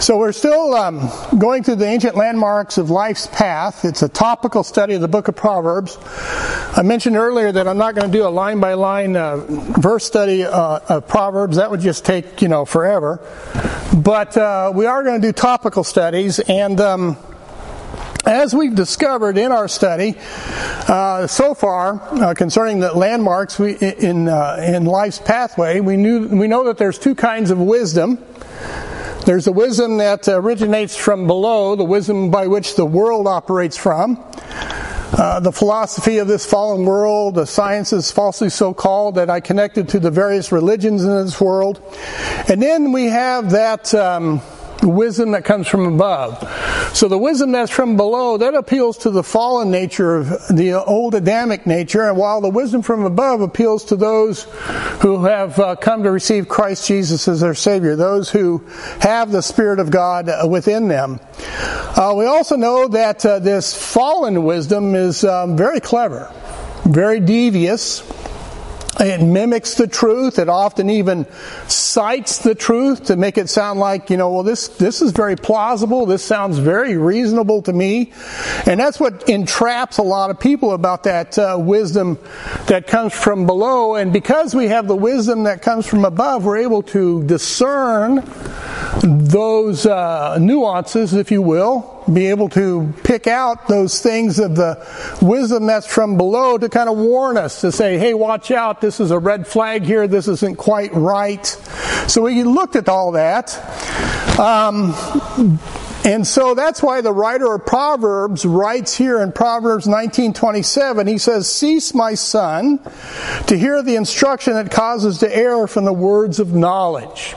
So we're still um, going through the ancient landmarks of life's path. It's a topical study of the book of Proverbs. I mentioned earlier that I'm not going to do a line by line verse study uh, of Proverbs. That would just take you know forever. But uh, we are going to do topical studies and. Um, as we've discovered in our study uh, so far uh, concerning the landmarks we, in uh, in life's pathway, we knew we know that there's two kinds of wisdom. There's a wisdom that originates from below, the wisdom by which the world operates from. Uh, the philosophy of this fallen world, the sciences falsely so called that I connected to the various religions in this world. And then we have that um, wisdom that comes from above. So the wisdom that's from below, that appeals to the fallen nature of the old Adamic nature, and while the wisdom from above appeals to those who have uh, come to receive Christ Jesus as their Savior, those who have the Spirit of God within them. Uh, we also know that uh, this fallen wisdom is um, very clever, very devious, it mimics the truth. It often even cites the truth to make it sound like, you know, well, this, this is very plausible. This sounds very reasonable to me. And that's what entraps a lot of people about that uh, wisdom that comes from below. And because we have the wisdom that comes from above, we're able to discern those uh, nuances, if you will, be able to pick out those things of the wisdom that's from below to kind of warn us to say, hey, watch out, this is a red flag here, this isn't quite right. So we looked at all that. Um, and so that's why the writer of Proverbs writes here in Proverbs 19:27 he says cease my son to hear the instruction that causes to err from the words of knowledge.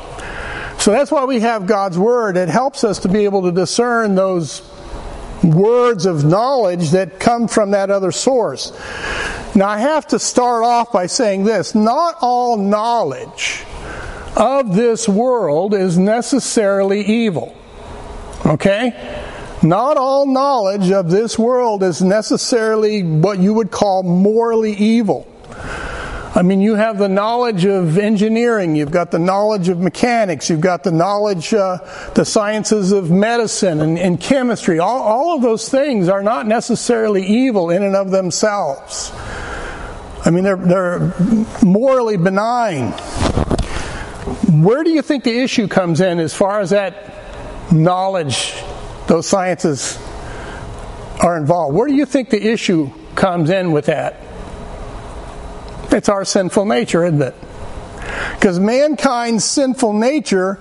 So that's why we have God's Word. It helps us to be able to discern those words of knowledge that come from that other source. Now, I have to start off by saying this not all knowledge of this world is necessarily evil. Okay? Not all knowledge of this world is necessarily what you would call morally evil. I mean, you have the knowledge of engineering, you've got the knowledge of mechanics, you've got the knowledge, uh, the sciences of medicine and, and chemistry. All, all of those things are not necessarily evil in and of themselves. I mean, they're, they're morally benign. Where do you think the issue comes in as far as that knowledge, those sciences are involved? Where do you think the issue comes in with that? It's our sinful nature, isn't it? Because mankind's sinful nature,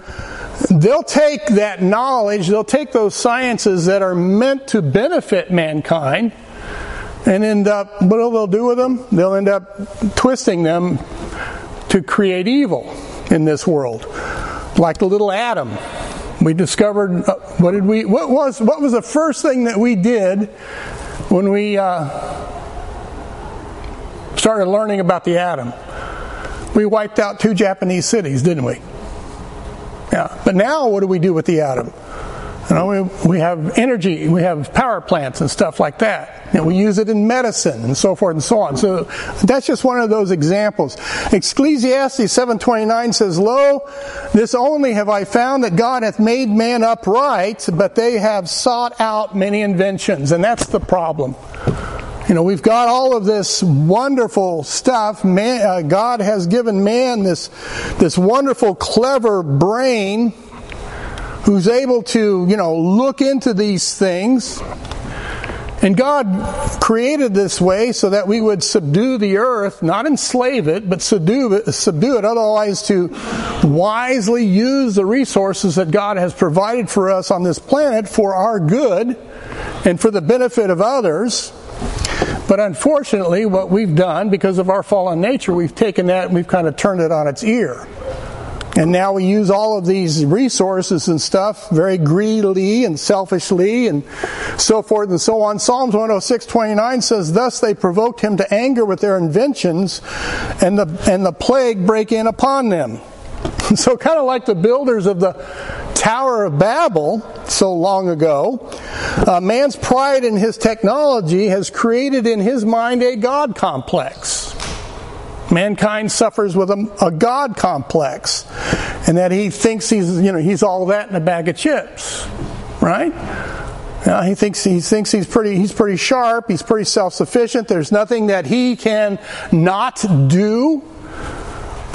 they'll take that knowledge, they'll take those sciences that are meant to benefit mankind, and end up, what will they do with them? They'll end up twisting them to create evil in this world. Like the little atom. We discovered, uh, what did we, what was, what was the first thing that we did when we, uh, started learning about the atom. We wiped out two Japanese cities, didn't we? Yeah. But now, what do we do with the atom? You know, we, we have energy, we have power plants and stuff like that. And we use it in medicine and so forth and so on. So that's just one of those examples. Ecclesiastes 7.29 says, Lo, this only have I found that God hath made man upright, but they have sought out many inventions. And that's the problem. You know, we've got all of this wonderful stuff. Man, uh, God has given man this, this wonderful, clever brain who's able to, you know, look into these things. And God created this way so that we would subdue the earth, not enslave it, but subdue it, subdue it, otherwise to wisely use the resources that God has provided for us on this planet for our good and for the benefit of others. But unfortunately, what we've done, because of our fallen nature, we've taken that and we've kind of turned it on its ear. And now we use all of these resources and stuff very greedily and selfishly and so forth and so on. Psalms 106, 29 says, Thus they provoked him to anger with their inventions, and the, and the plague break in upon them. So, kind of like the builders of the Tower of Babel so long ago, uh, man's pride in his technology has created in his mind a God complex. Mankind suffers with a, a, God complex. and that he thinks he's, you know, he's all that in a bag of chips, right? Uh, he thinks he thinks he's pretty he's pretty sharp. He's pretty self-sufficient. There's nothing that he can not do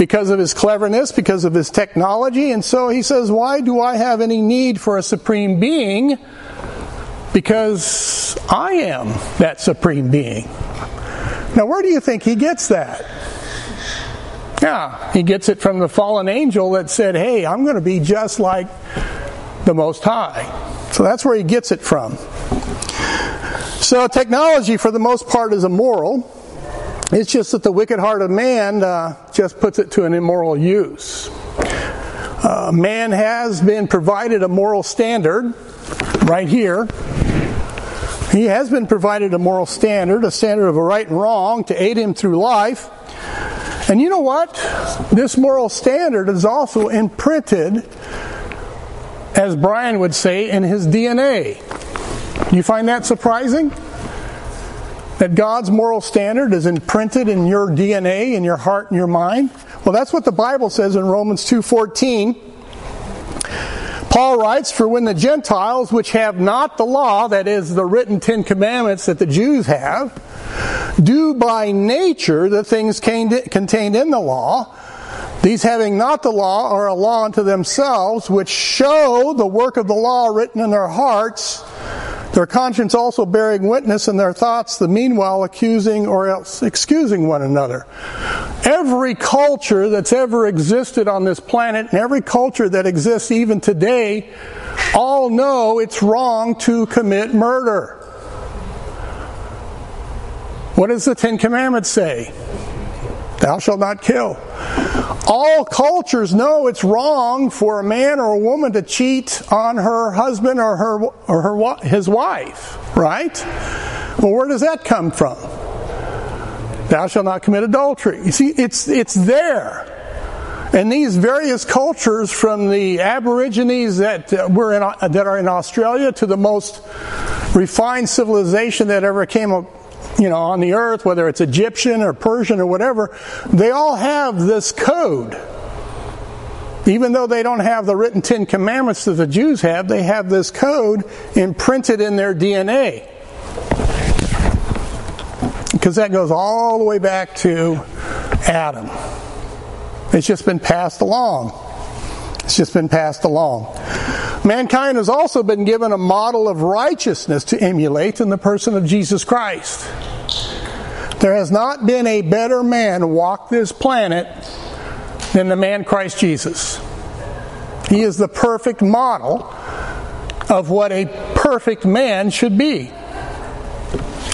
because of his cleverness, because of his technology, and so he says, "Why do I have any need for a supreme being?" Because I am that supreme being. Now, where do you think he gets that? Yeah, he gets it from the fallen angel that said, Hey, I'm going to be just like the Most High. So that's where he gets it from. So technology, for the most part, is immoral. It's just that the wicked heart of man uh, just puts it to an immoral use. Uh, man has been provided a moral standard right here. He has been provided a moral standard, a standard of a right and wrong to aid him through life. And you know what? This moral standard is also imprinted, as Brian would say, in his DNA. You find that surprising? That God's moral standard is imprinted in your DNA, in your heart and your mind? Well, that's what the Bible says in Romans 2:14. Paul writes, For when the Gentiles, which have not the law, that is, the written Ten Commandments that the Jews have, do by nature the things contained in the law. These having not the law are a law unto themselves, which show the work of the law written in their hearts, their conscience also bearing witness in their thoughts, the meanwhile accusing or else excusing one another. Every culture that's ever existed on this planet, and every culture that exists even today, all know it's wrong to commit murder. What does the Ten Commandments say? Thou shalt not kill. All cultures know it's wrong for a man or a woman to cheat on her husband or her or her his wife, right? Well, where does that come from? Thou shalt not commit adultery. You see, it's it's there. And these various cultures, from the Aborigines that were in, that are in Australia to the most refined civilization that ever came you know, on the earth, whether it's Egyptian or Persian or whatever, they all have this code. Even though they don't have the written Ten Commandments that the Jews have, they have this code imprinted in their DNA. Because that goes all the way back to Adam. It's just been passed along. It's just been passed along. Mankind has also been given a model of righteousness to emulate in the person of Jesus Christ. There has not been a better man walk this planet than the man Christ Jesus. He is the perfect model of what a perfect man should be.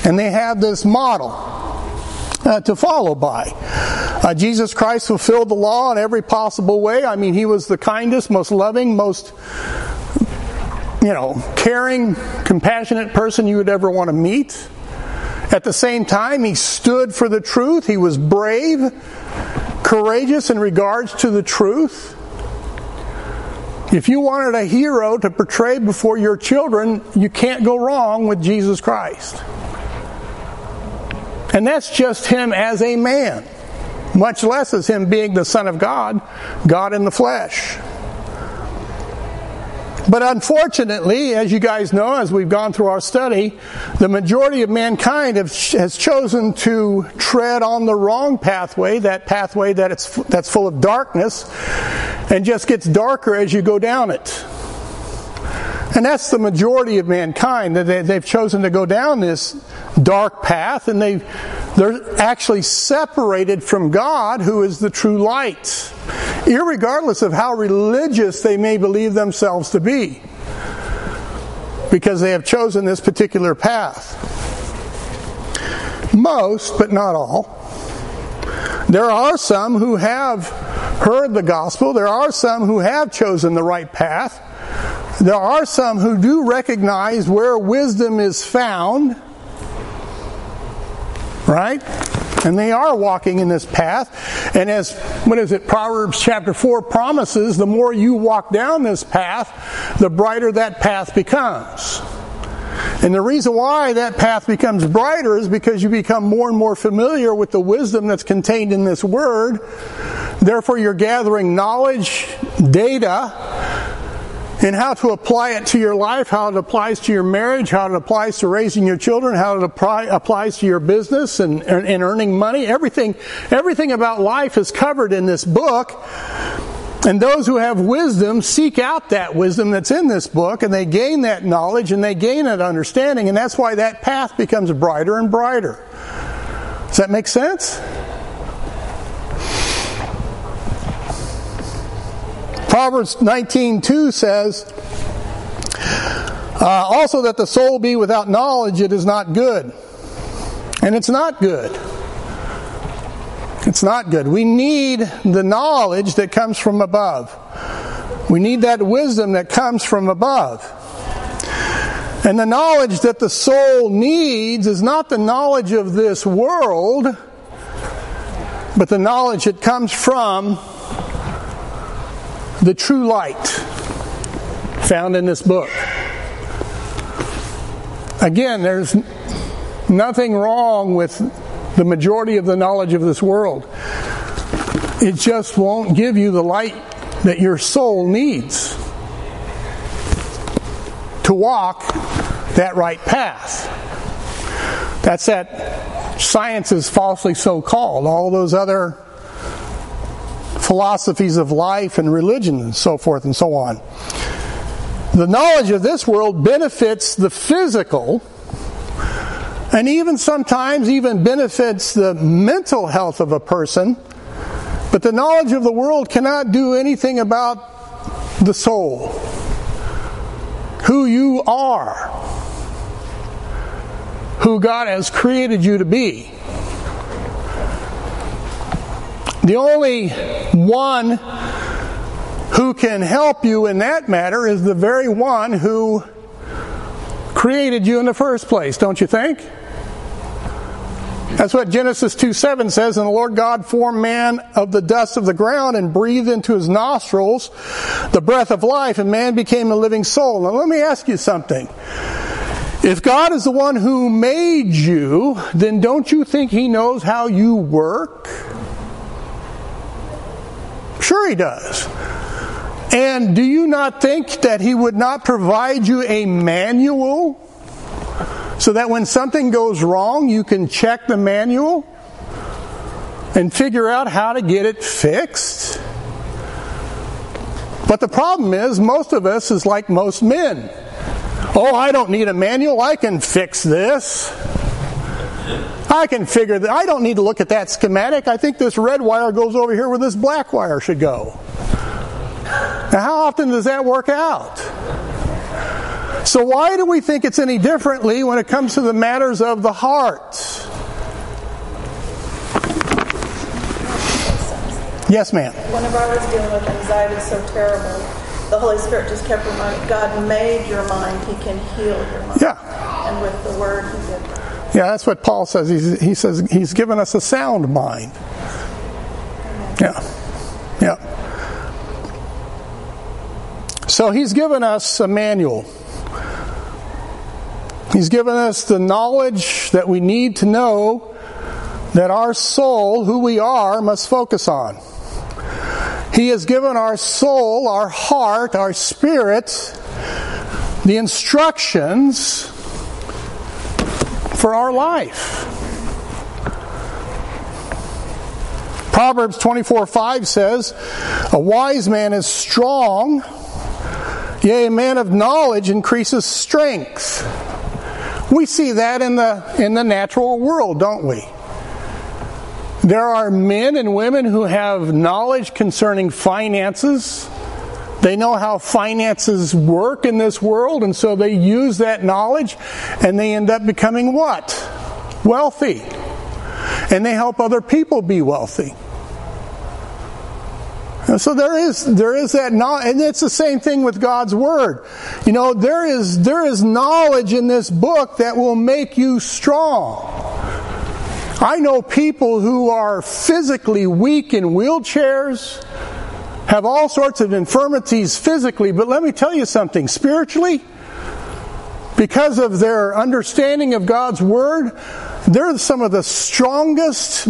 And they have this model uh, to follow by. Uh, Jesus Christ fulfilled the law in every possible way. I mean, he was the kindest, most loving, most you know, caring, compassionate person you would ever want to meet. At the same time, he stood for the truth. He was brave, courageous in regards to the truth. If you wanted a hero to portray before your children, you can't go wrong with Jesus Christ. And that's just him as a man, much less as him being the Son of God, God in the flesh. But unfortunately, as you guys know, as we've gone through our study, the majority of mankind have, has chosen to tread on the wrong pathway, that pathway that it's, that's full of darkness, and just gets darker as you go down it. And that's the majority of mankind. That they've chosen to go down this dark path, and they they're actually separated from God, who is the true light, regardless of how religious they may believe themselves to be, because they have chosen this particular path. Most, but not all. There are some who have heard the gospel. There are some who have chosen the right path. There are some who do recognize where wisdom is found, right? And they are walking in this path. And as, what is it, Proverbs chapter 4 promises, the more you walk down this path, the brighter that path becomes. And the reason why that path becomes brighter is because you become more and more familiar with the wisdom that's contained in this word Therefore, you're gathering knowledge, data, and how to apply it to your life, how it applies to your marriage, how it applies to raising your children, how it apply, applies to your business and, and earning money. Everything, everything about life is covered in this book. And those who have wisdom seek out that wisdom that's in this book and they gain that knowledge and they gain that understanding. And that's why that path becomes brighter and brighter. Does that make sense? Proverbs 19:2 says, uh, "Also that the soul be without knowledge, it is not good." And it's not good. It's not good. We need the knowledge that comes from above. We need that wisdom that comes from above. And the knowledge that the soul needs is not the knowledge of this world, but the knowledge that comes from the true light found in this book. Again, there's nothing wrong with the majority of the knowledge of this world. It just won't give you the light that your soul needs to walk that right path. That's that science is falsely so called. All those other philosophies of life and religion and so forth and so on. The knowledge of this world benefits the physical and even sometimes even benefits the mental health of a person, but the knowledge of the world cannot do anything about the soul, who you are, who God has created you to be. The only one who can help you in that matter is the very one who created you in the first place, don't you think? That's what Genesis 2 7 says, and the Lord God formed man of the dust of the ground and breathed into his nostrils the breath of life, and man became a living soul. Now let me ask you something. If God is the one who made you, then don't you think he knows how you work? Sure, He does. And do you not think that He would not provide you a manual so that when something goes wrong, you can check the manual and figure out how to get it fixed? But the problem is, most of us is like most men. Oh, I don't need a manual, I can fix this. I can figure that I don't need to look at that schematic. I think this red wire goes over here where this black wire should go. Now, how often does that work out? So, why do we think it's any differently when it comes to the matters of the heart? Yes, ma'am. Whenever I was dealing with anxiety so terrible, the Holy Spirit just kept reminding God made your mind, He can heal your mind. Yeah. And with the Word, He did that. Yeah, that's what Paul says. He's, he says he's given us a sound mind. Yeah. Yeah. So he's given us a manual. He's given us the knowledge that we need to know that our soul, who we are, must focus on. He has given our soul, our heart, our spirit, the instructions for our life. Proverbs 24 5 says, A wise man is strong, yea, a man of knowledge increases strength. We see that in the, in the natural world, don't we? There are men and women who have knowledge concerning finances, they know how finances work in this world, and so they use that knowledge and they end up becoming what? Wealthy. And they help other people be wealthy. And so there is there is that knowledge, and it's the same thing with God's word. You know, there is there is knowledge in this book that will make you strong. I know people who are physically weak in wheelchairs, have all sorts of infirmities physically, but let me tell you something spiritually, because of their understanding of God's Word, they're some of the strongest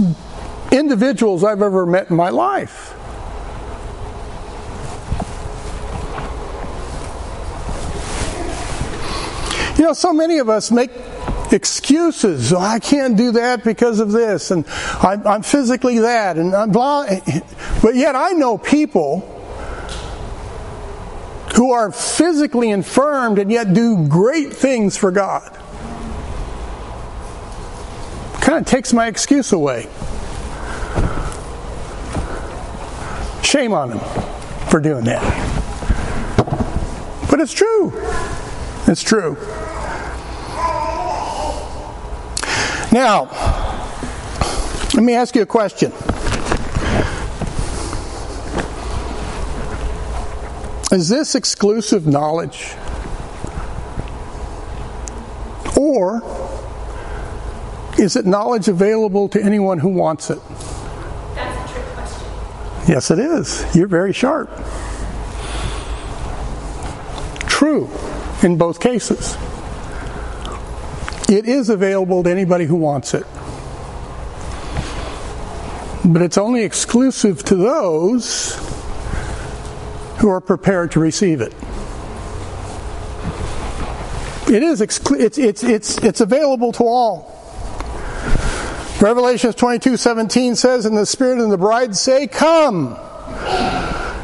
individuals I've ever met in my life. You know, so many of us make excuses. Oh, I can't do that because of this, and I'm, I'm physically that, and I'm blah. But yet, I know people who are physically infirmed and yet do great things for God. Kind of takes my excuse away. Shame on them for doing that. But it's true. It's true. Now, let me ask you a question. Is this exclusive knowledge? Or is it knowledge available to anyone who wants it? That's a trick question. Yes, it is. You're very sharp. True in both cases. It is available to anybody who wants it. But it's only exclusive to those who are prepared to receive it. It is exclu- it's, it's, it's, it's available to all. Revelation 22 17 says, And the Spirit and the bride say, Come.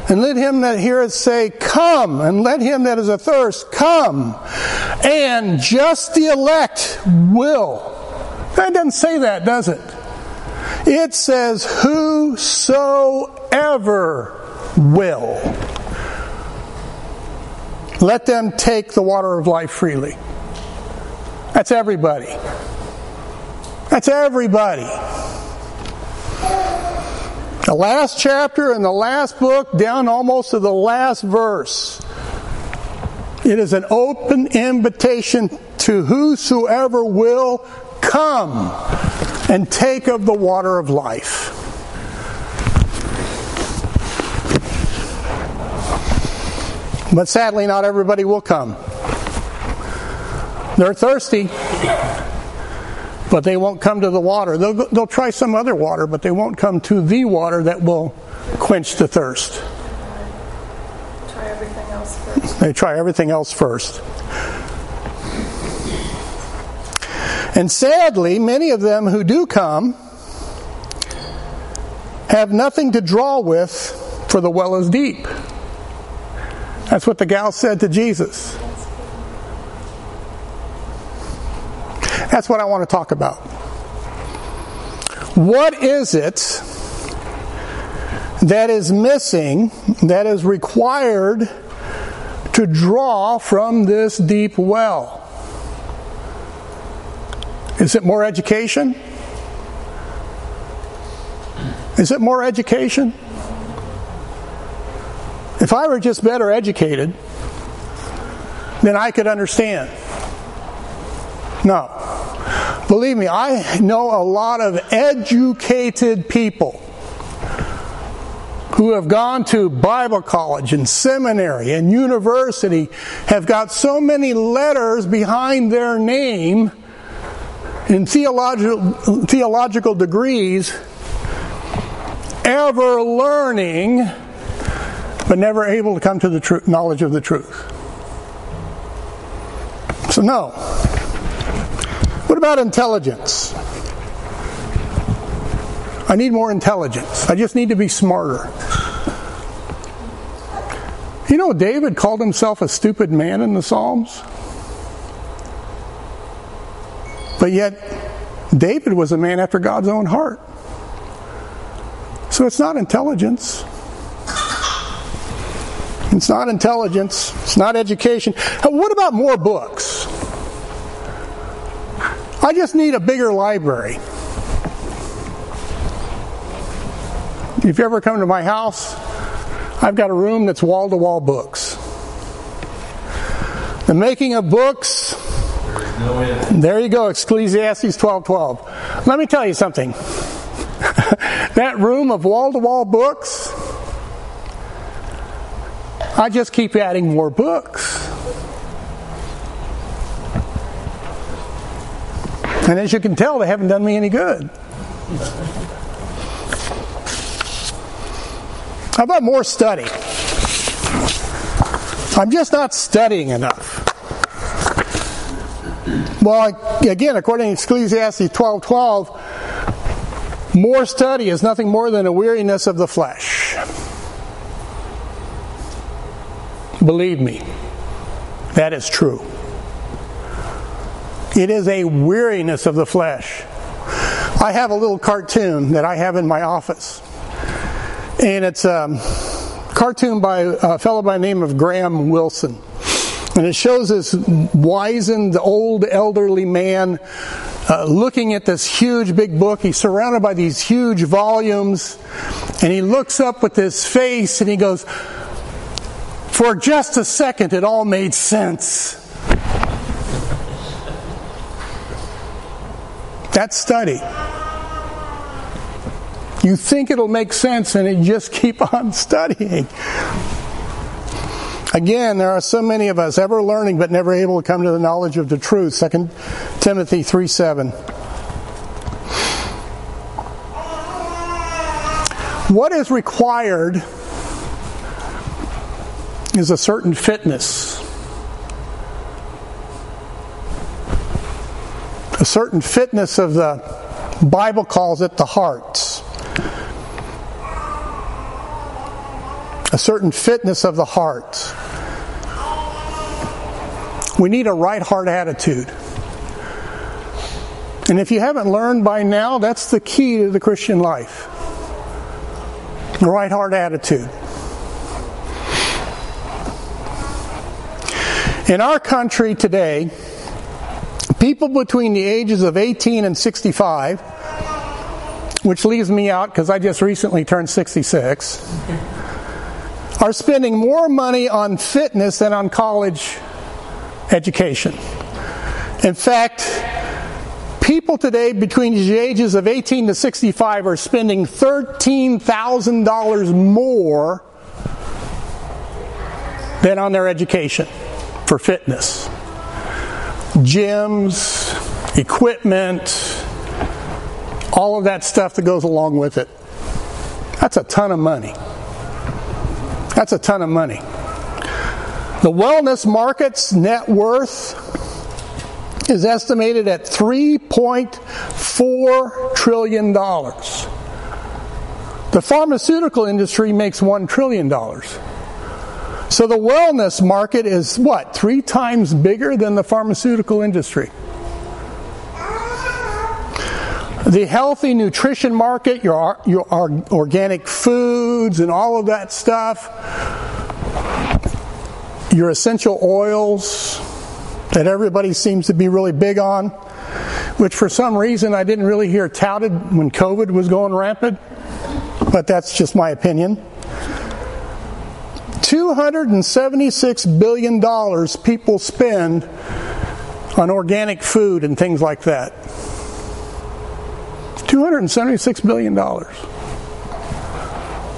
And let him that heareth say, Come. And let him that is athirst, come. And just the elect will. That doesn't say that, does it? It says, Whosoever will. Let them take the water of life freely. That's everybody. That's everybody. The last chapter and the last book, down almost to the last verse. It is an open invitation to whosoever will come and take of the water of life. But sadly, not everybody will come. They're thirsty but they won't come to the water. They'll, they'll try some other water, but they won't come to the water that will quench the thirst. Try everything else first. They try everything else first. And sadly, many of them who do come have nothing to draw with, for the well is deep. That's what the gal said to Jesus. That's what I want to talk about. What is it that is missing, that is required to draw from this deep well? Is it more education? Is it more education? If I were just better educated, then I could understand. No. Believe me, I know a lot of educated people who have gone to Bible college and seminary and university have got so many letters behind their name in theological, theological degrees, ever learning, but never able to come to the tr- knowledge of the truth. So, no. About intelligence? I need more intelligence. I just need to be smarter. You know, David called himself a stupid man in the Psalms. But yet, David was a man after God's own heart. So it's not intelligence. It's not intelligence. It's not education. What about more books? I just need a bigger library. If you ever come to my house, I've got a room that's wall to wall books. The making of books. No there you go, Ecclesiastes 12:12. Let me tell you something. that room of wall to wall books, I just keep adding more books. And as you can tell, they haven't done me any good. How about more study? I'm just not studying enough. Well, again, according to Ecclesiastes 12:12, more study is nothing more than a weariness of the flesh. Believe me, that is true. It is a weariness of the flesh. I have a little cartoon that I have in my office. And it's a cartoon by a fellow by the name of Gahan Wilson. And it shows this wizened, old, elderly man uh, looking at this huge big book. He's surrounded by these huge volumes. And he looks up with his face and he goes, For just a second, it all made sense. That's study. You think it'll make sense and you just keep on studying. Again, there are so many of us ever learning but never able to come to the knowledge of the truth. 2 Timothy 3 7. What is required is a certain fitness. A certain fitness of the Bible calls it the hearts. A certain fitness of the heart. We need a right heart attitude. And if you haven't learned by now, that's the key to the Christian life. The right heart attitude. In our country today, people between the ages of 18 and 65, which leaves me out because I just recently turned 66, are spending more money on fitness than on college education. In fact, people today between the ages of 18 to 65 are spending $13,000 more than on their education for fitness. Gyms, equipment, all of that stuff that goes along with it. That's a ton of money. That's a ton of money. The wellness market's net worth is estimated at $3.4 trillion. The pharmaceutical industry makes $1 trillion. So the wellness market is what? Three times bigger than the pharmaceutical industry. The healthy nutrition market, your, your organic foods and all of that stuff, your essential oils that everybody seems to be really big on, which for some reason I didn't really hear touted when COVID was going rampant, but that's just my opinion. $276 billion people spend on organic food and things like that. $276 billion.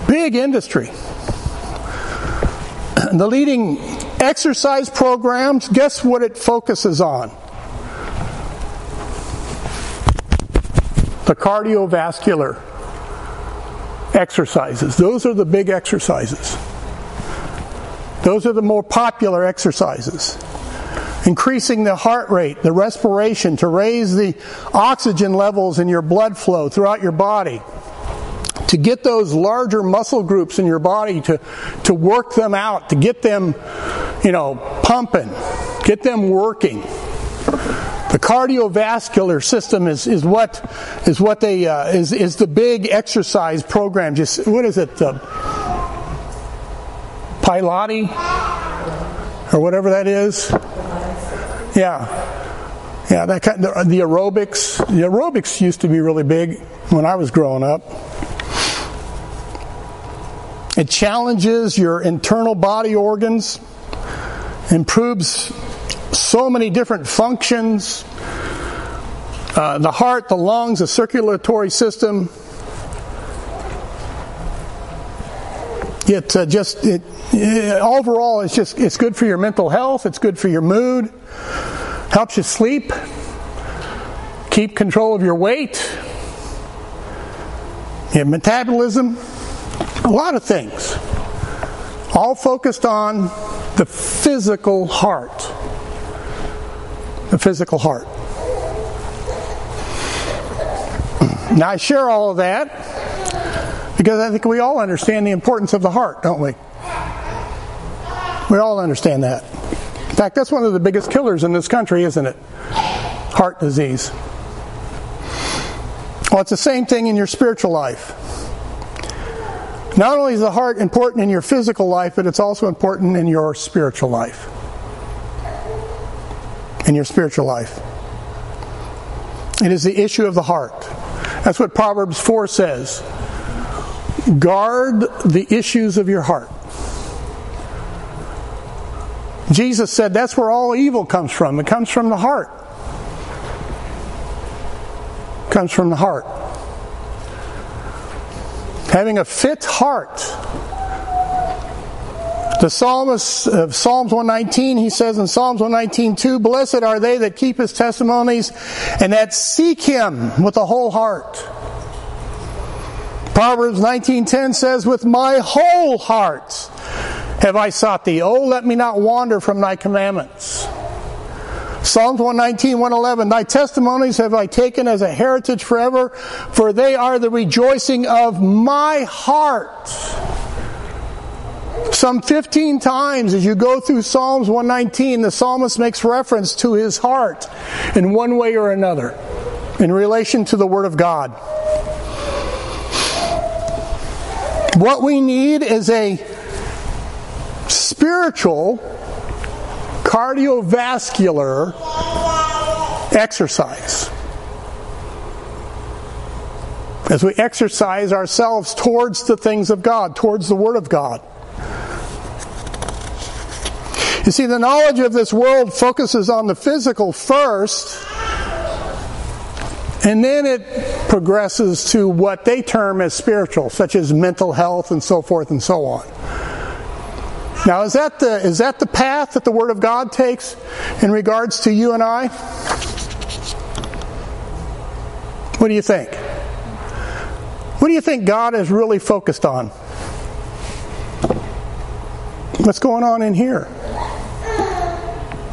Big industry. The leading exercise programs, guess what it focuses on? The cardiovascular exercises. Those are the big exercises. Those are the more popular exercises. Increasing the heart rate, the respiration to raise the oxygen levels in your blood flow throughout your body to get those larger muscle groups in your body to, to work them out, to get them, you know, pumping, get them working. The cardiovascular system is, is what is what they uh, is is the big exercise program. Just what is it? Uh, Pilates or whatever that is. Yeah, yeah. That kind of, the aerobics. The aerobics used to be really big when I was growing up. It challenges your internal body organs, improves so many different functions uh, the heart, the lungs, the circulatory system. it uh, just it, it, overall it's just it's good for your mental health it's good for your mood helps you sleep keep control of your weight your metabolism a lot of things. All focused on the physical heart. The physical heart. Now i share all of that because I think we all understand the importance of the heart, don't we? We all understand that. In fact, that's one of the biggest killers in this country, isn't it? Heart disease. Well, it's the same thing in your spiritual life. Not only is the heart important in your physical life, but it's also important in your spiritual life. In your spiritual life. It is the issue of the heart. That's what Proverbs 4 says. Guard the issues of your heart. Jesus said that's where all evil comes from. It comes from the heart. It comes from the heart. Having a fit heart. The psalmist of Psalms 119, he says in Psalms 119, 2, Blessed are they that keep his testimonies and that seek him with a whole heart. Proverbs 19:10 says, With my whole heart have I sought thee. Oh, let me not wander from thy commandments. Psalms 119, 111, Thy testimonies have I taken as a heritage forever, for they are the rejoicing of my heart. Some 15 times as you go through Psalms 119, the psalmist makes reference to his heart in one way or another in relation to the Word of God. What we need is a spiritual cardiovascular exercise. As we exercise ourselves towards the things of God, towards the Word of God. You see, the knowledge of this world focuses on the physical first, and then it progresses to what they term as spiritual, such as mental health and so forth and so on. Now, is that the, is that the path that the Word of God takes in regards to you and I? What do you think? What do you think God is really focused on? What's going on in here?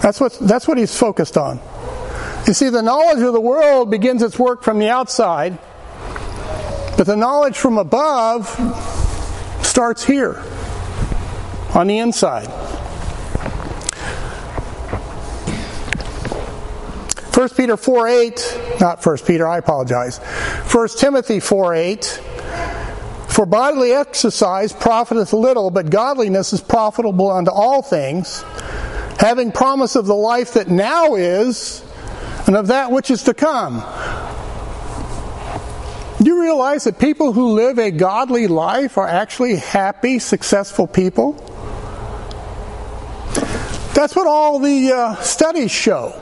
That's what, that's what he's focused on. You see, the knowledge of the world begins its work from the outside, but the knowledge from above starts here, on the inside. 1 Peter 4 8, not 1 Peter, I apologize. 1 Timothy 4 8. For bodily exercise profiteth little, but godliness is profitable unto all things, having promise of the life that now is, and of that which is to come. Do you realize that people who live a godly life are actually happy, successful people? That's what all the uh, studies show.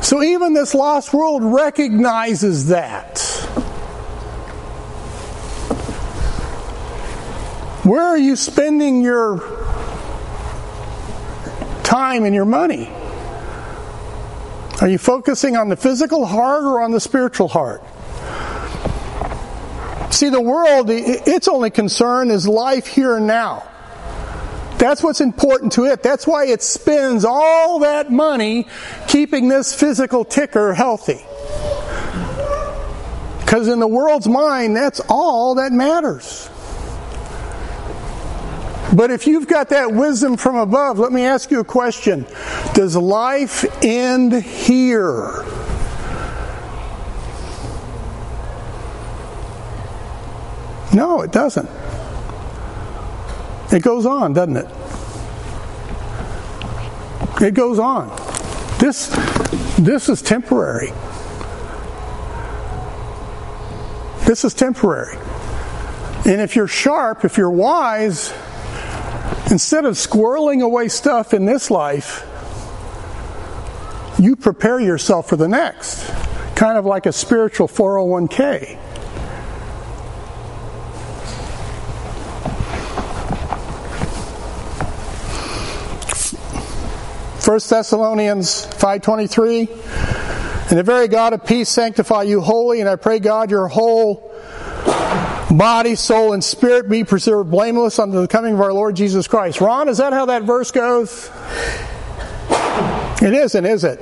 So even this lost world recognizes that. Where are you spending your time and your money? Are you focusing on the physical heart or on the spiritual heart? See, the world, its only concern is life here and now. That's what's important to it. That's why it spends all that money keeping this physical ticker healthy. Because in the world's mind, that's all that matters. But if you've got that wisdom from above, let me ask you a question. Does life end here? No, it doesn't. It goes on, doesn't it? It goes on. This, this is temporary. This is temporary. And if you're sharp, if you're wise, instead of squirreling away stuff in this life, you prepare yourself for the next. Kind of like a spiritual 401k. 1 Thessalonians 5.23 And the very God of peace sanctify you wholly, and I pray God your whole body, soul, and spirit be preserved blameless unto the coming of our Lord Jesus Christ. Ron, is that how that verse goes? It isn't, is it?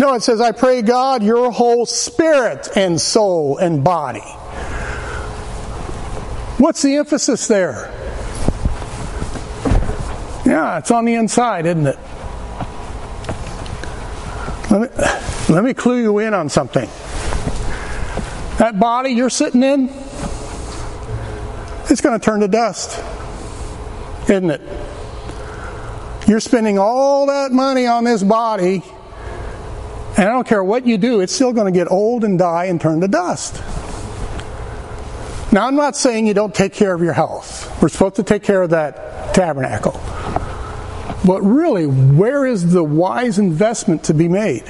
No, it says, I pray God your whole spirit and soul and body. What's the emphasis there? Yeah, it's on the inside, isn't it? Let me, let me clue you in on something. That body you're sitting in, it's going to turn to dust, isn't it? You're spending all that money on this body, and I don't care what you do, it's still going to get old and die and turn to dust. Now, I'm not saying you don't take care of your health. We're supposed to take care of that tabernacle. But really, where is the wise investment to be made?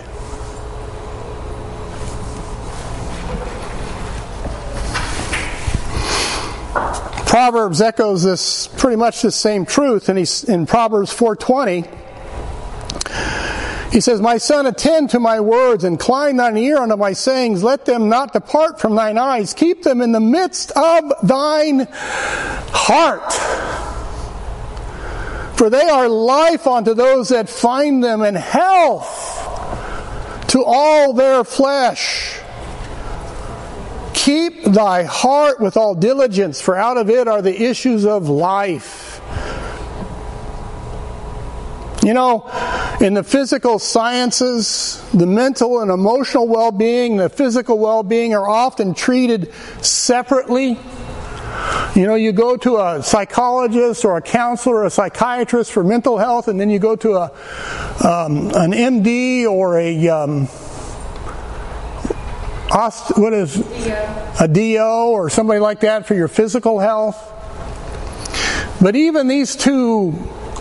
Proverbs echoes this pretty much the same truth, and he's in Proverbs 4:20. He says, My son, attend to my words, incline thine ear unto my sayings, let them not depart from thine eyes, keep them in the midst of thine heart. For they are life unto those that find them, and health to all their flesh. Keep thy heart with all diligence, for out of it are the issues of life. You know, in the physical sciences, the mental and emotional well being, the physical well being are often treated separately. You know, you go to a psychologist or a counselor or a psychiatrist for mental health, and then you go to a um, an MD or a um, what is a DO or somebody like that for your physical health. But even these two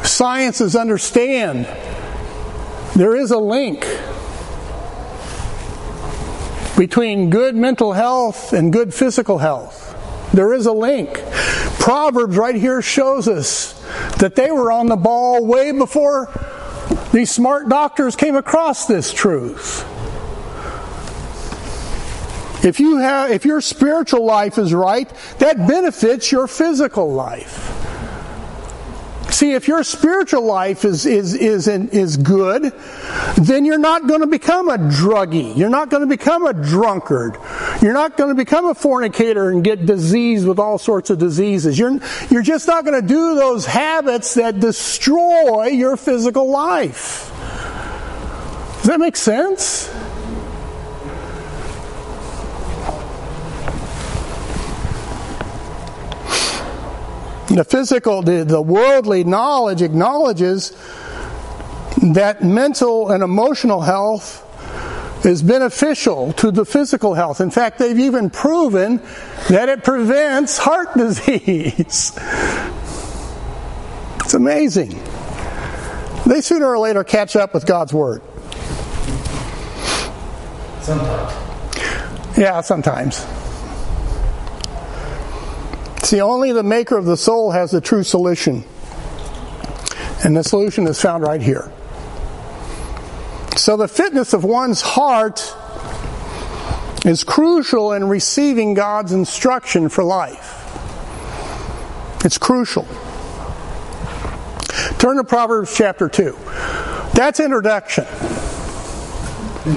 sciences understand there is a link between good mental health and good physical health. There is a link. Proverbs right here shows us that they were on the ball way before these smart doctors came across this truth. If you have, if your spiritual life is right, that benefits your physical life. See, if your spiritual life is, is, is, is good, then you're not going to become a druggie. You're not going to become a drunkard. You're not going to become a fornicator and get diseased with all sorts of diseases. You're, you're just not going to do those habits that destroy your physical life. Does that make sense? The physical, the, the worldly knowledge acknowledges that mental and emotional health is beneficial to the physical health. In fact, they've even proven that it prevents heart disease. It's amazing. They sooner or later catch up with God's Word. Sometimes. Yeah, sometimes. See, only the maker of the soul has the true solution. And the solution is found right here. So the fitness of one's heart is crucial in receiving God's instruction for life. It's crucial. Turn to Proverbs chapter 2. That's introduction. You're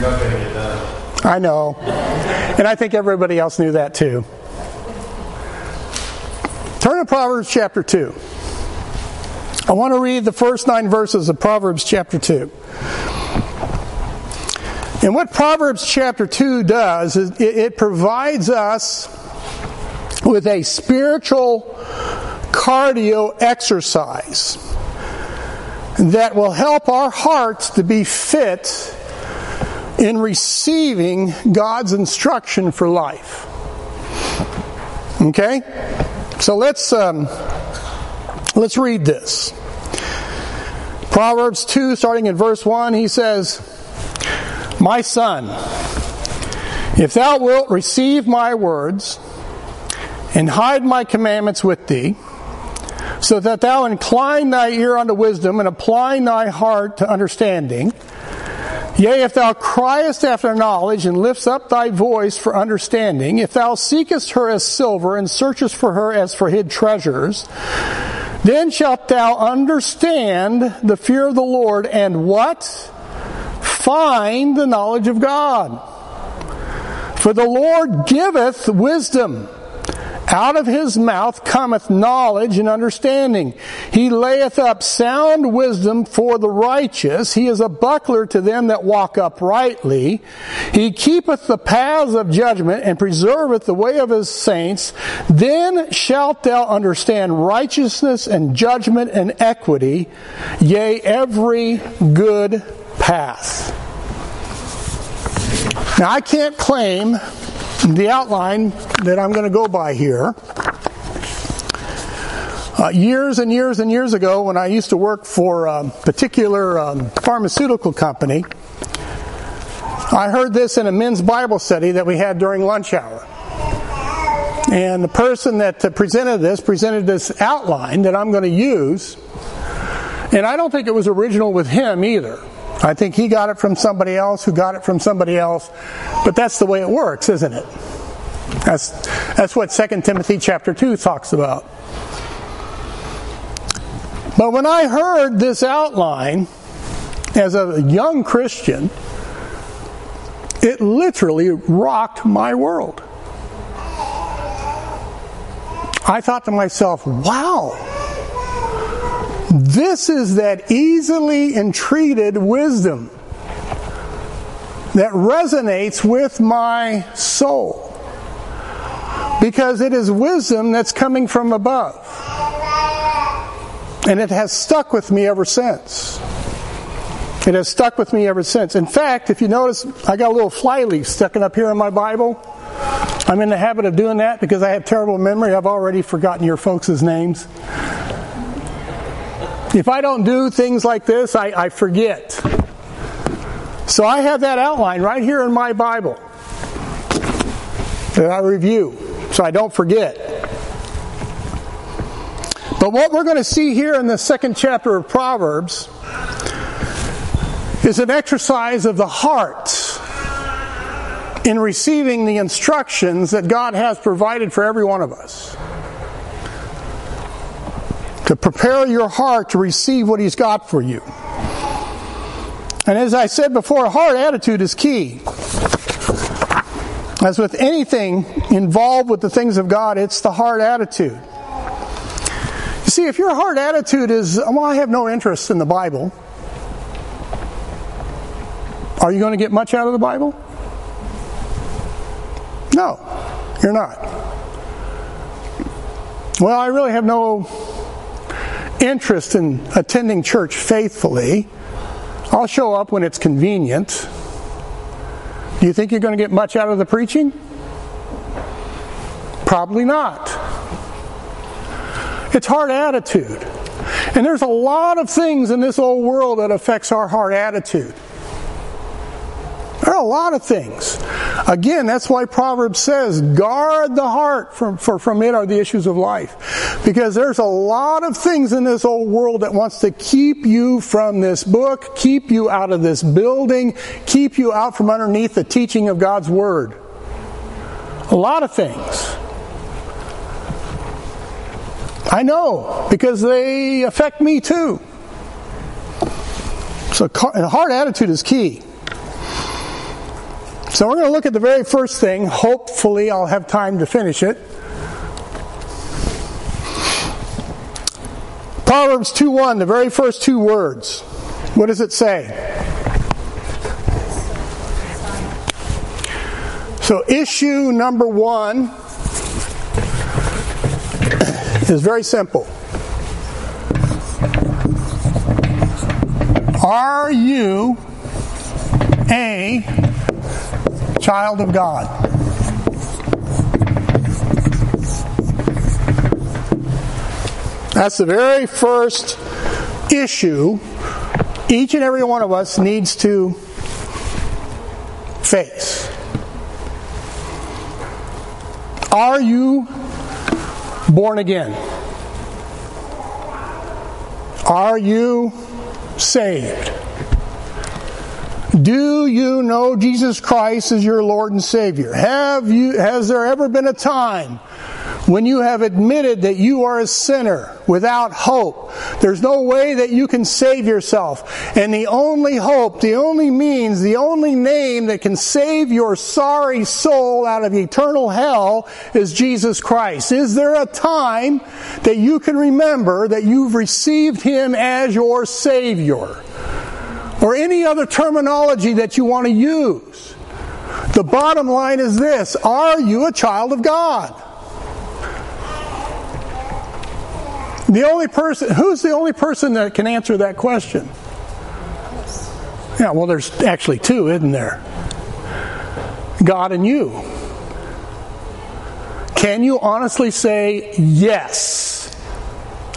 not going to get done. I know. And I think everybody else knew that too. Turn to Proverbs chapter 2. I want to read the first nine verses of Proverbs chapter 2. And what Proverbs chapter 2 does is it provides us with a spiritual cardio exercise that will help our hearts to be fit in receiving God's instruction for life. Okay? So let's um, let's read this. Proverbs 2, starting in verse 1, he says, My son, if thou wilt receive my words and hide my commandments with thee, so that thou incline thy ear unto wisdom and apply thy heart to understanding, Yea, if thou criest after knowledge and lifts up thy voice for understanding, if thou seekest her as silver and searchest for her as for hid treasures, then shalt thou understand the fear of the Lord and what? find the knowledge of God. For the Lord giveth wisdom. Out of his mouth cometh knowledge and understanding. He layeth up sound wisdom for the righteous. He is a buckler to them that walk uprightly. He keepeth the paths of judgment and preserveth the way of his saints. Then shalt thou understand righteousness and judgment and equity, yea, every good path. Now I can't claim the outline that I'm going to go by here. Uh, years and years and years ago, when I used to work for a particular um, pharmaceutical company, I heard this in a men's Bible study that we had during lunch hour. And the person that presented this presented this outline that I'm going to use. And I don't think it was original with him either. I think he got it from somebody else who got it from somebody else. But that's the way it works, isn't it? That's, that's what 2 Timothy chapter 2 talks about. But when I heard this outline as a young Christian, it literally rocked my world. I thought to myself, wow, this is that easily entreated wisdom that resonates with my soul because it is wisdom that's coming from above. And it has stuck with me ever since. It has stuck with me ever since. In fact, if you notice, I got a little fly leaf sticking up here in my Bible. I'm in the habit of doing that because I have terrible memory. I've already forgotten your folks' names. If I don't do things like this, I, I forget. So I have that outline right here in my Bible that I review so I don't forget. But what we're going to see here in the second chapter of Proverbs is an exercise of the heart in receiving the instructions that God has provided for every one of us to prepare your heart to receive what He's got for you. And as I said before, a heart attitude is key. As with anything involved with the things of God, it's the heart attitude. You see, if your heart attitude is, well, I have no interest in the Bible, are you going to get much out of the Bible? No, you're not. Well, I really have no interest in attending church faithfully. I'll show up when it's convenient. Do you think you're going to get much out of the preaching? Probably not. It's hard attitude. And there's a lot of things in this old world that affects our heart attitude. There are a lot of things. Again, that's why Proverbs says, guard the heart, from, for from it are the issues of life. Because there's a lot of things in this old world that wants to keep you from this book, keep you out of this building, keep you out from underneath the teaching of God's Word. A lot of things. I know, because they affect me too. So, a hard attitude is key. So we're going to look at the very first thing. Hopefully, I'll have time to finish it. Proverbs 2:1, the very first two words. What does it say? So issue number 1 is very simple. Are you a child of God. That's the very first issue each and every one of us needs to face. Are you born again? Are you saved? Do you know Jesus Christ as your Lord and Savior? Have you, has there ever been a time when you have admitted that you are a sinner without hope. There's no way that you can save yourself. And the only hope, the only means, the only name that can save your sorry soul out of eternal hell is Jesus Christ. Is there a time that you can remember that you've received Him as your Savior? Or any other terminology that you want to use? The bottom line is this Are you a child of God? The only person, who's the only person that can answer that question? Yeah, well, there's actually two, isn't there? God and you. Can you honestly say, yes,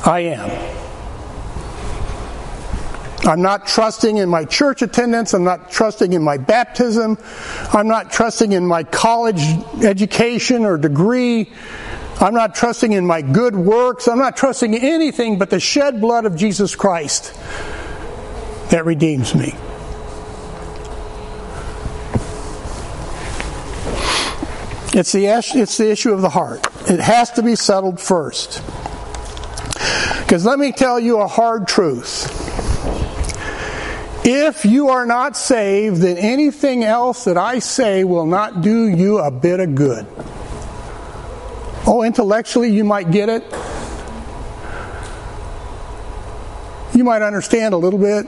I am? I'm not trusting in my church attendance. I'm not trusting in my baptism. I'm not trusting in my college education or degree. I'm not trusting in my good works. I'm not trusting in anything but the shed blood of Jesus Christ that redeems me. It's the, it's the issue of the heart. It has to be settled first. Because let me tell you a hard truth. If you are not saved, then anything else that I say will not do you a bit of good. Oh, intellectually, you might get it. You might understand a little bit.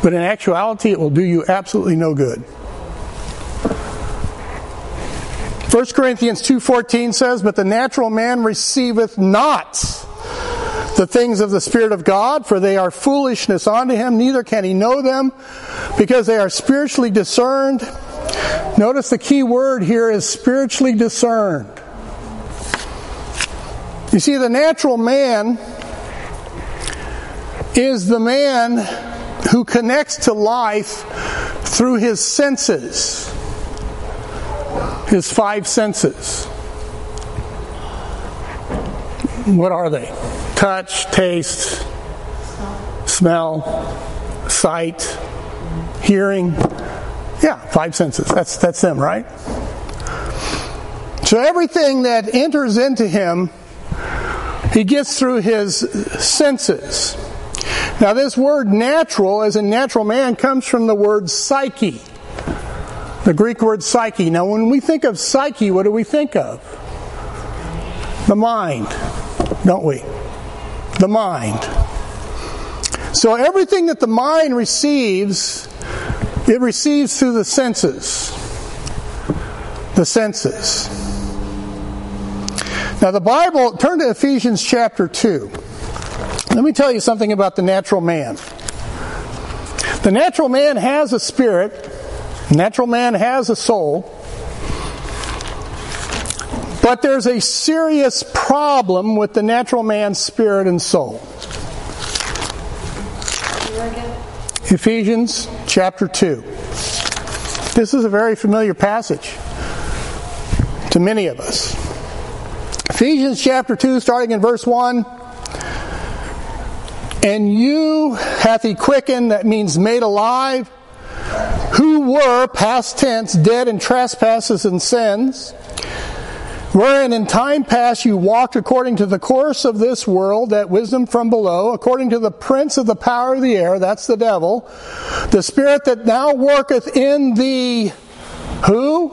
But in actuality, it will do you absolutely no good. 1 Corinthians 2:14 says, "But the natural man receiveth not the things of the Spirit of God, for they are foolishness unto him, neither can he know them, because they are spiritually discerned." Notice the key word here is spiritually discerned. You see, the natural man is the man who connects to life through his senses, his five senses. What are they? Touch, taste, smell, sight, hearing. Yeah, five senses. That's that's them, right? So everything that enters into him, he gets through his senses. Now, this word natural, as a natural man, comes from the word psyche. The Greek word psyche. Now, when we think of psyche, what do we think of? The mind, don't we? The mind. So, everything that the mind receives it receives through the senses. The senses. Now, the Bible, turn to Ephesians chapter 2. Let me tell you something about the natural man. The natural man has a spirit, natural man has a soul, but there's a serious problem with the natural man's spirit and soul. Ephesians chapter 2. This is a very familiar passage to many of us. Ephesians chapter 2, starting in verse 1. And you hath he quickened, that means made alive, who were, past tense, dead in trespasses and sins Wherein in time past you walked according to the course of this world, that wisdom from below, according to the prince of the power of the air, that's the devil, the spirit that now worketh in the who?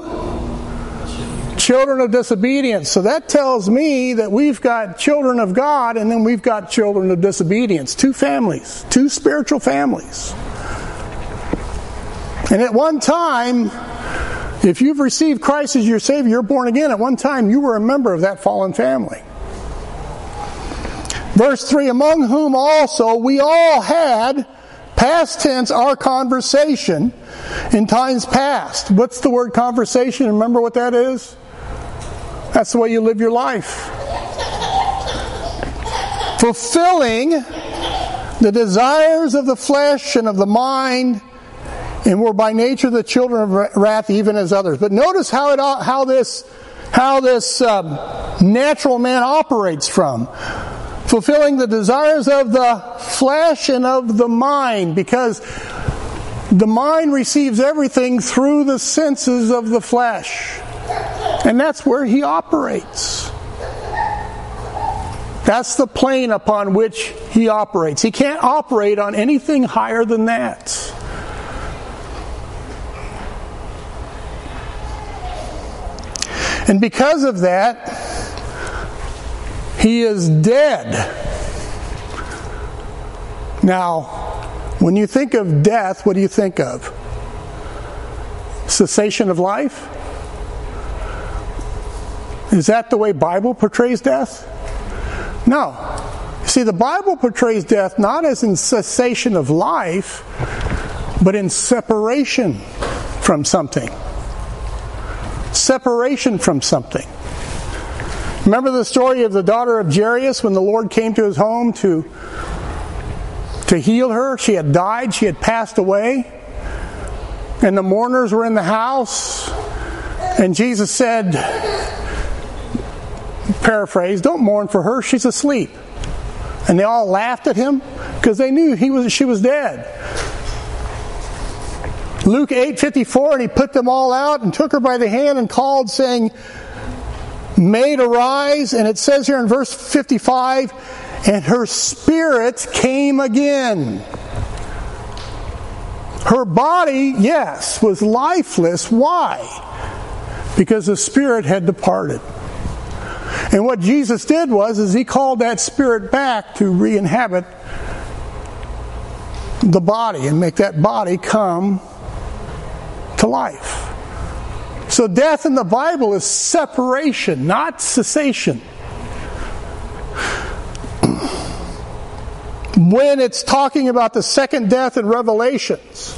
Children of disobedience. So that tells me that we've got children of God and then we've got children of disobedience. Two families, two spiritual families. And at one time, if you've received Christ as your Savior, you're born again. At one time, you were a member of that fallen family. Verse 3 Among whom also we all had, past tense, our conversation in times past. What's the word conversation? Remember what that is? That's the way you live your life. Fulfilling the desires of the flesh and of the mind and we're by nature the children of wrath, even as others. But notice how it how this how this um, natural man operates from fulfilling the desires of the flesh and of the mind, because the mind receives everything through the senses of the flesh. And that's where he operates. That's the plane upon which he operates. He can't operate on anything higher than that. And because of that, he is dead. Now, when you think of death, what do you think of? Cessation of life? Is that the way Bible portrays death? No. See, the Bible portrays death not as in cessation of life, but in separation from something. Separation from something. Remember the story of the daughter of Jairus when the Lord came to his home to, to heal her? She had died, she had passed away, and the mourners were in the house. And Jesus said, paraphrase, don't mourn for her, she's asleep. And they all laughed at him because they knew he was, she was dead. Luke 8:54 and he put them all out and took her by the hand and called saying Maid arise and it says here in verse 55 and her spirit came again. Her body, yes, was lifeless. Why? Because the spirit had departed. And what Jesus did was is he called that spirit back to re-inhabit the body and make that body come to life. So death in the Bible is separation, not cessation. When it's talking about the second death in Revelations,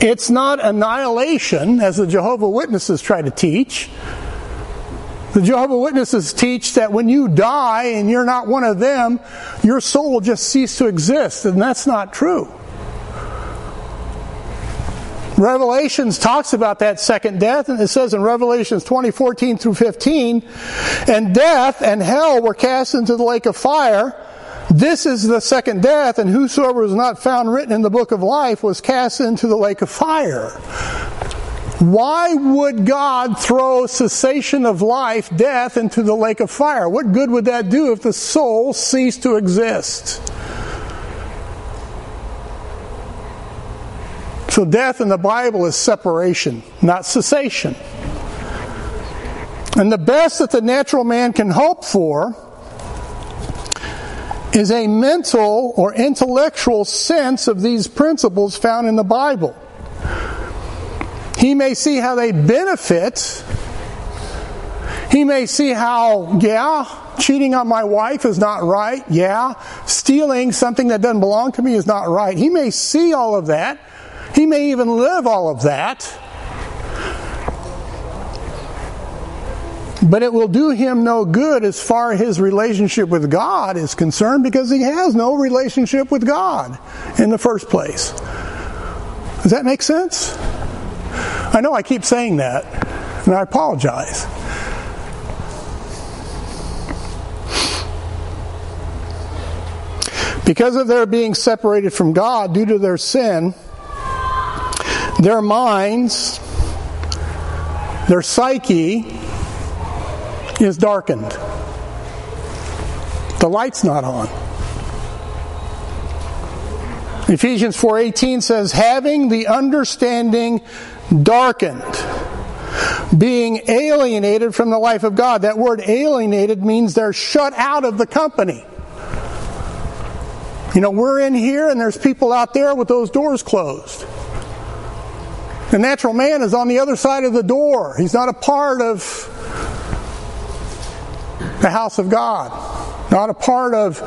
it's not annihilation, as the Jehovah Witnesses try to teach. The Jehovah Witnesses teach that when you die and you're not one of them, your soul will just cease to exist, and that's not true. Revelations talks about that second death, and it says in Revelations 20, 14 through 15, and death and hell were cast into the lake of fire. This is the second death, and whosoever was not found written in the book of life was cast into the lake of fire. Why would God throw cessation of life, death, into the lake of fire? What good would that do if the soul ceased to exist? So, death in the Bible is separation, not cessation. And the best that the natural man can hope for is a mental or intellectual sense of these principles found in the Bible. He may see how they benefit. He may see how, yeah, cheating on my wife is not right. Yeah, stealing something that doesn't belong to me is not right. He may see all of that. He may even live all of that. But it will do him no good as far as his relationship with God is concerned because he has no relationship with God in the first place. Does that make sense? I know I keep saying that, and I apologize. Because of their being separated from God due to their sin, their minds, their psyche is darkened. The light's not on. Ephesians 4:18 says having the understanding darkened being alienated from the life of God. That word alienated means they're shut out of the company. You know, we're in here and there's people out there with those doors closed. The natural man is on the other side of the door. He's not a part of the house of God, not a part of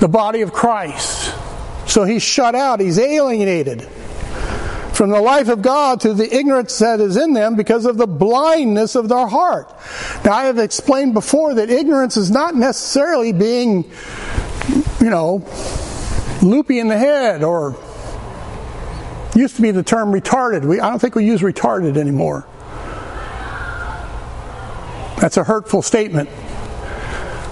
the body of Christ. So he's shut out, he's alienated from the life of God through the ignorance that is in them because of the blindness of their heart. Now, I have explained before that ignorance is not necessarily being, you know, loopy in the head or Used to be the term retarded. We, I don't think we use retarded anymore. That's a hurtful statement.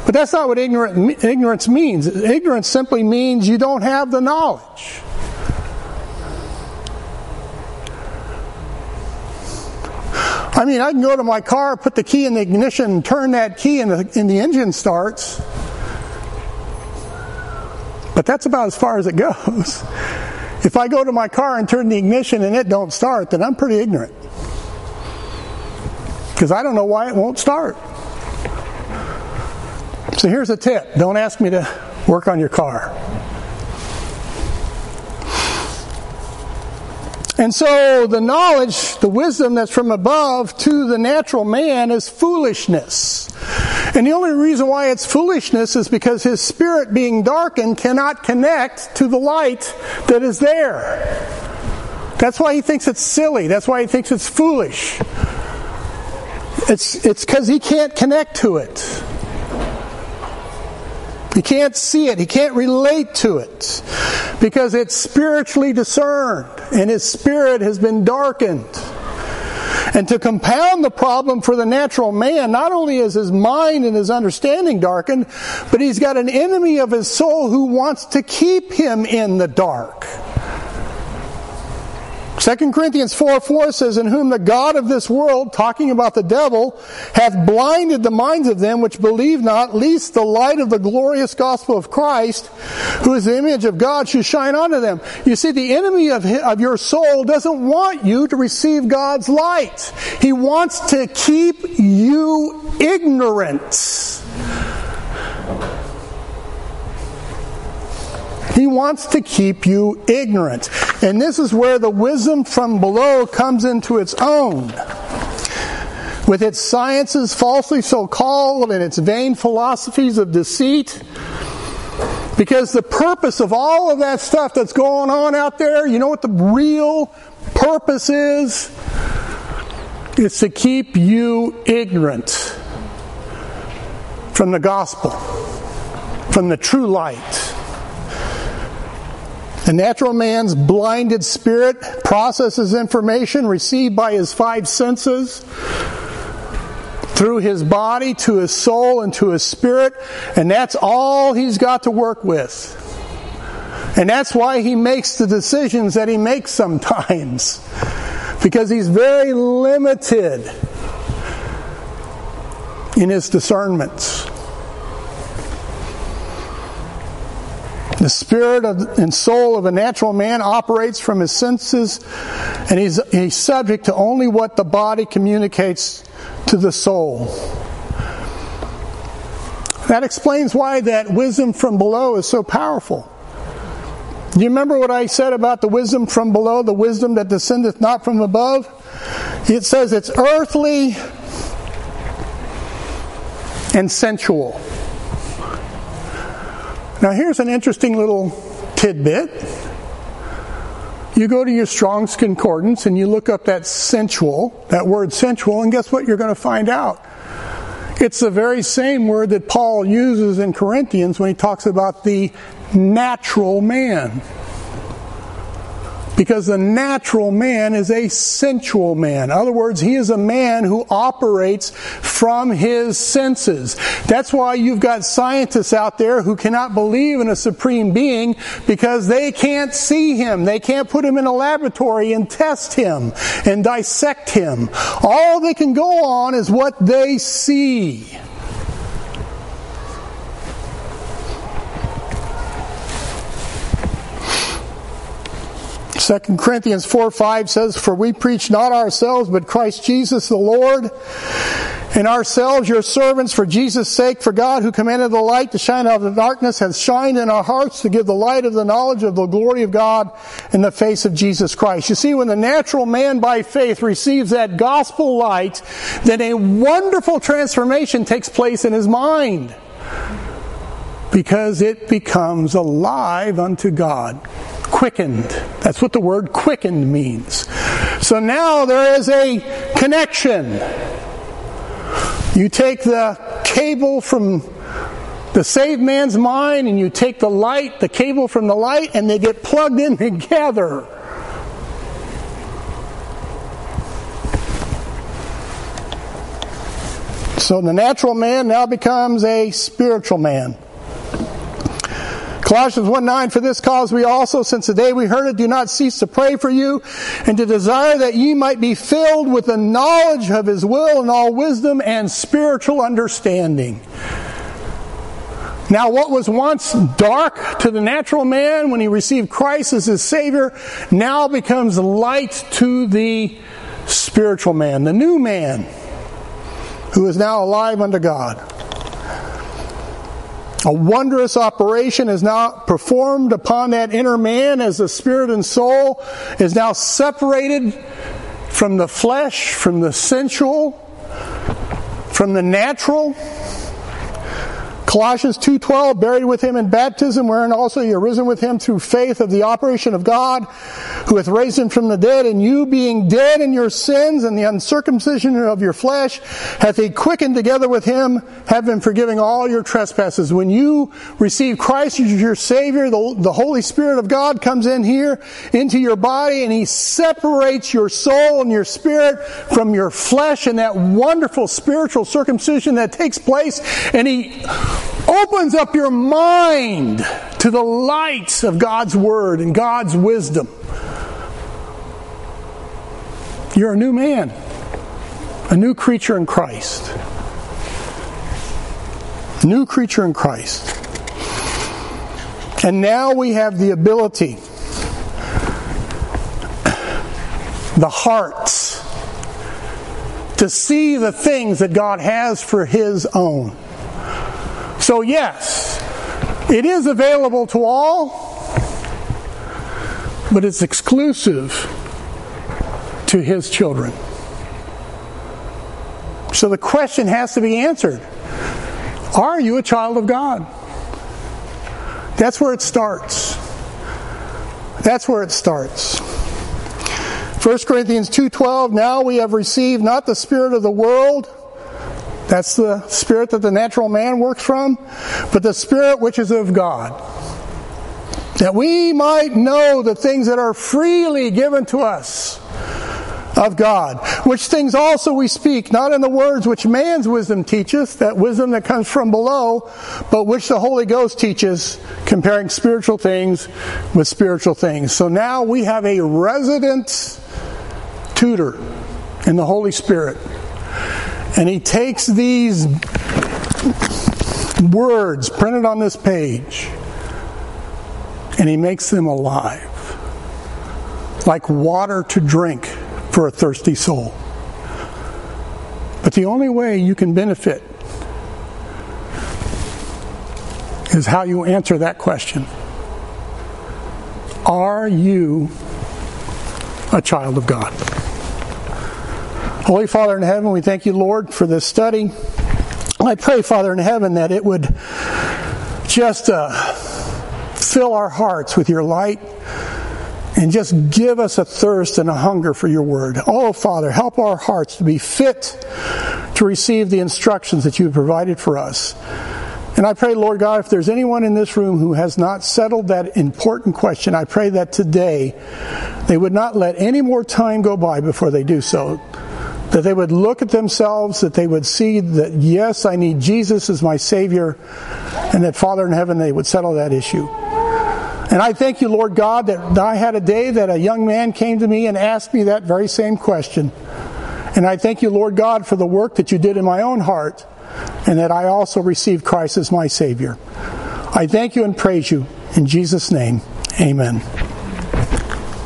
But that's not what ignorant, ignorance means. Ignorance simply means you don't have the knowledge. I mean, I can go to my car, put the key in the ignition, turn that key, and the, and the engine starts. But that's about as far as it goes. If I go to my car and turn the ignition and it don't start, then I'm pretty ignorant. Because I don't know why it won't start. So here's a tip don't ask me to work on your car. And so the knowledge, the wisdom that's from above to the natural man is foolishness. And the only reason why it's foolishness is because his spirit being darkened cannot connect to the light that is there. That's why he thinks it's silly. That's why he thinks it's foolish. It's it's because he can't connect to it. He can't see it. He can't relate to it because it's spiritually discerned and his spirit has been darkened. And to compound the problem for the natural man, not only is his mind and his understanding darkened, but he's got an enemy of his soul who wants to keep him in the dark. 2 Corinthians 4 4 says, In whom the God of this world, talking about the devil, hath blinded the minds of them which believe not, lest the light of the glorious gospel of Christ, who is the image of God, should shine unto them. You see, the enemy of, of your soul doesn't want you to receive God's light. He wants to keep you ignorant. He wants to keep you ignorant. And this is where the wisdom from below comes into its own. With its sciences falsely so called and its vain philosophies of deceit. Because the purpose of all of that stuff that's going on out there, you know what the real purpose is? It's to keep you ignorant from the gospel, from the true light. The natural man's blinded spirit processes information received by his five senses through his body to his soul and to his spirit, and that's all he's got to work with. And that's why he makes the decisions that he makes sometimes, because he's very limited in his discernments. The spirit of, and soul of a natural man operates from his senses, and he's, he's subject to only what the body communicates to the soul. That explains why that wisdom from below is so powerful. Do you remember what I said about the wisdom from below, the wisdom that descendeth not from above? It says it's earthly and sensual. Now, here's an interesting little tidbit. You go to your Strong's Concordance and you look up that sensual, that word sensual, and guess what you're going to find out? It's the very same word that Paul uses in Corinthians when he talks about the natural man. Because the natural man is a sensual man. In other words, he is a man who operates from his senses. That's why you've got scientists out there who cannot believe in a supreme being because they can't see him. They can't put him in a laboratory and test him and dissect him. All they can go on is what they see. 2 Corinthians 4 5 says, For we preach not ourselves, but Christ Jesus the Lord, and ourselves your servants for Jesus' sake, for God who commanded the light to shine out of the darkness has shined in our hearts to give the light of the knowledge of the glory of God in the face of Jesus Christ. You see, when the natural man by faith receives that gospel light, then a wonderful transformation takes place in his mind because it becomes alive unto God quickened. That's what the word quickened means. So now there is a connection. You take the cable from the saved man's mind and you take the light, the cable from the light, and they get plugged in together. So the natural man now becomes a spiritual man. Colossians 1 9, for this cause we also, since the day we heard it, do not cease to pray for you and to desire that ye might be filled with the knowledge of his will and all wisdom and spiritual understanding. Now, what was once dark to the natural man when he received Christ as his Savior now becomes light to the spiritual man, the new man who is now alive unto God. A wondrous operation is now performed upon that inner man as the spirit and soul is now separated from the flesh, from the sensual, from the natural Colossians 2:12 buried with him in baptism wherein also you are risen with him through faith of the operation of God who hath raised him from the dead and you being dead in your sins and the uncircumcision of your flesh hath he quickened together with him having forgiving all your trespasses. When you receive Christ as your savior the, the Holy Spirit of God comes in here into your body and he separates your soul and your spirit from your flesh and that wonderful spiritual circumcision that takes place and he opens up your mind to the lights of God's Word and God's wisdom. You're a new man, a new creature in Christ. New creature in Christ. And now we have the ability, the hearts, to see the things that God has for His own. So, yes, it is available to all, but it's exclusive to his children. So the question has to be answered Are you a child of God? That's where it starts. That's where it starts. 1 Corinthians 2:12 Now we have received not the spirit of the world that's the spirit that the natural man works from, but the spirit which is of God. That we might know the things that are freely given to us of God, which things also we speak, not in the words which man's wisdom teacheth, that wisdom that comes from below, but which the Holy Ghost teaches, comparing spiritual things with spiritual things. So now we have a resident tutor in the Holy Spirit and he takes these words printed on this page and he makes them alive, like water to drink for a thirsty soul. But the only way you can benefit is how you answer that question Are you a child of God? Holy Father in heaven, we thank you, Lord, for this study. I pray, Father in heaven, that it would just uh, fill our hearts with your light and just give us a thirst and a hunger for your word. Oh, Father, help our hearts to be fit to receive the instructions that you have provided for us. And I pray, Lord God, if there's anyone in this room who has not settled that important question, I pray that today they would not let any more time go by before they do so that they would look at themselves, that they would see that, yes, I need Jesus as my Savior, and that Father in heaven, they would settle that issue. And I thank you, Lord God, that I had a day that a young man came to me and asked me that very same question. And I thank you, Lord God, for the work that you did in my own heart, and that I also received Christ as my Savior. I thank you and praise you. In Jesus' name, amen.